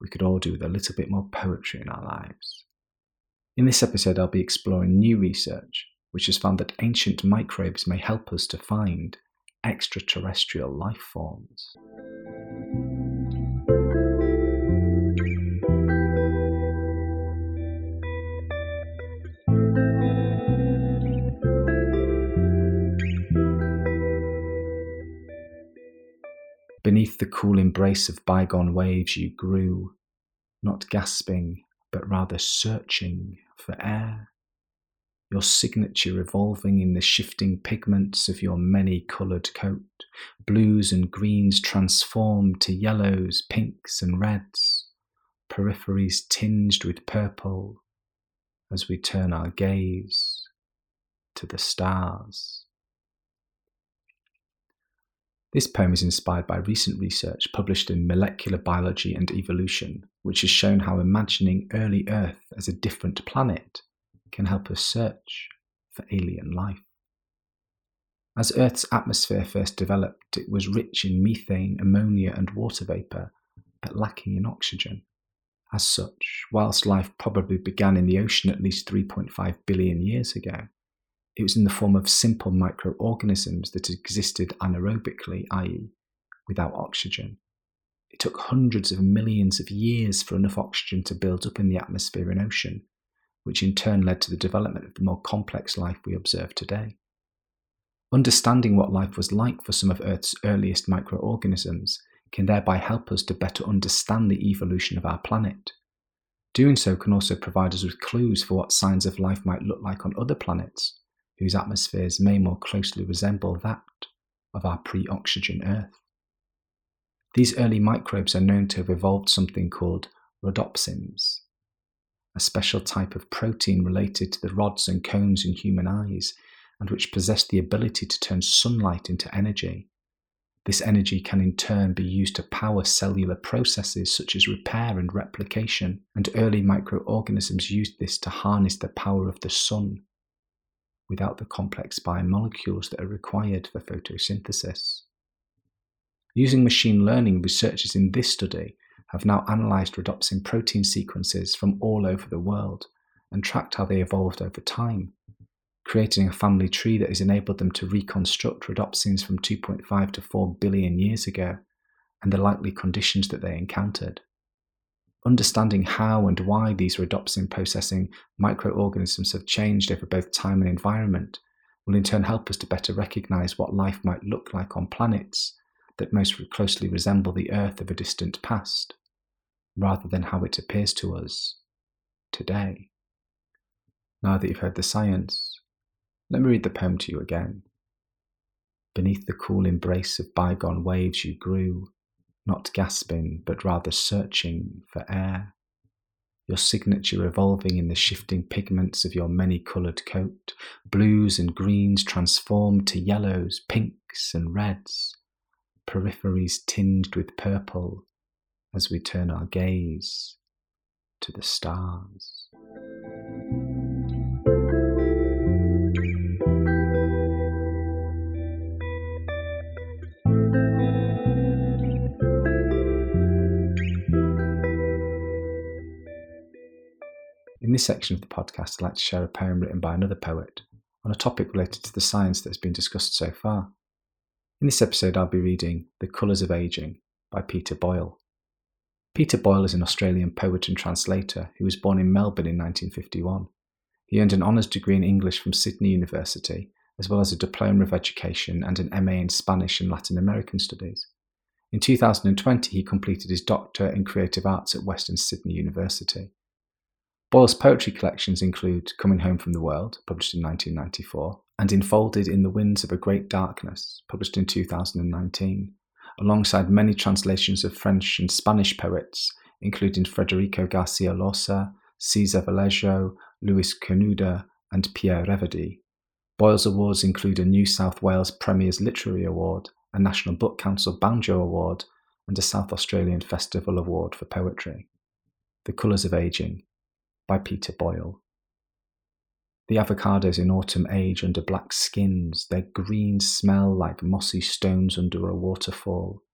we could all do with a little bit more poetry in our lives. In this episode, I'll be exploring new research which has found that ancient microbes may help us to find extraterrestrial life forms. Beneath the cool embrace of bygone waves, you grew, not gasping, but rather searching for air. Your signature revolving in the shifting pigments of your many coloured coat, blues and greens transformed to yellows, pinks, and reds, peripheries tinged with purple as we turn our gaze to the stars. This poem is inspired by recent research published in Molecular Biology and Evolution, which has shown how imagining early Earth as a different planet can help us search for alien life. As Earth's atmosphere first developed, it was rich in methane, ammonia, and water vapour, but lacking in oxygen. As such, whilst life probably began in the ocean at least 3.5 billion years ago, it was in the form of simple microorganisms that existed anaerobically, i.e., without oxygen. It took hundreds of millions of years for enough oxygen to build up in the atmosphere and ocean, which in turn led to the development of the more complex life we observe today. Understanding what life was like for some of Earth's earliest microorganisms can thereby help us to better understand the evolution of our planet. Doing so can also provide us with clues for what signs of life might look like on other planets, whose atmospheres may more closely resemble that of our pre oxygen Earth. These early microbes are known to have evolved something called rhodopsins, a special type of protein related to the rods and cones in human eyes, and which possess the ability to turn sunlight into energy. This energy can in turn be used to power cellular processes such as repair and replication, and early microorganisms used this to harness the power of the sun without the complex biomolecules that are required for photosynthesis. Using machine learning, researchers in this study have now analysed rhodopsin protein sequences from all over the world and tracked how they evolved over time, creating a family tree that has enabled them to reconstruct rhodopsins from 2.5 to 4 billion years ago and the likely conditions that they encountered. Understanding how and why these rhodopsin processing microorganisms have changed over both time and environment will in turn help us to better recognize what life might look like on planets that most closely resemble the Earth of a distant past, rather than how it appears to us today. Now that you've heard the science, let me read the poem to you again. Beneath the cool embrace of bygone waves you grew, not gasping, but rather searching for air. Your signature revolving in the shifting pigments of your many coloured coat, blues and greens transformed to yellows, pinks, and reds, peripheries tinged with purple as we turn our gaze to the stars. In this section of the podcast, I'd like to share a poem written by another poet on a topic related to the science that has been discussed so far. In this episode, I'll be reading The Colours of Aging by Peter Boyle. Peter Boyle is an Australian poet and translator who was born in Melbourne in 1951. He earned an honours degree in English from Sydney University, as well as a Diploma of Education and an MA in Spanish and Latin American Studies. In 2020, he completed his Doctor in Creative Arts at Western Sydney University. Boyle's poetry collections include Coming Home from the World, published in 1994, and Enfolded in the Winds of a Great Darkness, published in 2019, alongside many translations of French and Spanish poets, including Federico Garcia Lorca, Cesar Vallejo, Luis Cernuda, and Pierre Reverdy. Boyle's awards include a New South Wales Premier's Literary Award, a National Book Council Banjo Award, and a South Australian Festival Award for Poetry. The Colours of Aging by Peter Boyle. The avocados in autumn age under black skins, their green smell like mossy stones under a waterfall.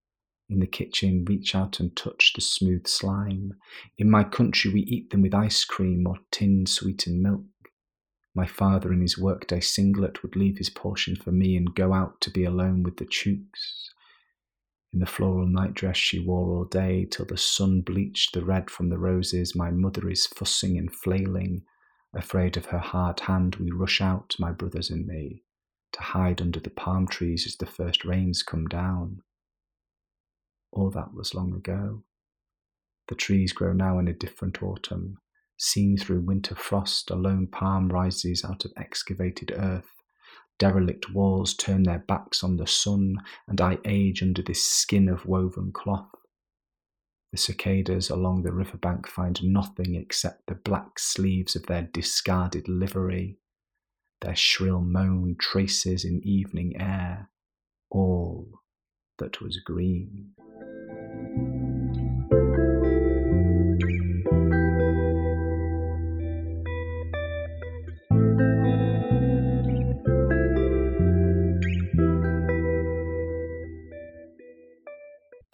In the kitchen, reach out and touch the smooth slime. In my country, we eat them with ice cream or tinned sweetened milk. My father, in his workday singlet, would leave his portion for me and go out to be alone with the chooks. In the floral nightdress she wore all day, till the sun bleached the red from the roses, my mother is fussing and flailing. Afraid of her hard hand, we rush out, my brothers and me, to hide under the palm trees as the first rains come down. All that was long ago. The trees grow now in a different autumn. Seen through winter frost, a lone palm rises out of excavated earth. Derelict walls turn their backs on the sun, and I age under this skin of woven cloth. The cicadas along the riverbank find nothing except the black sleeves of their discarded livery. Their shrill moan traces in evening air all that was green.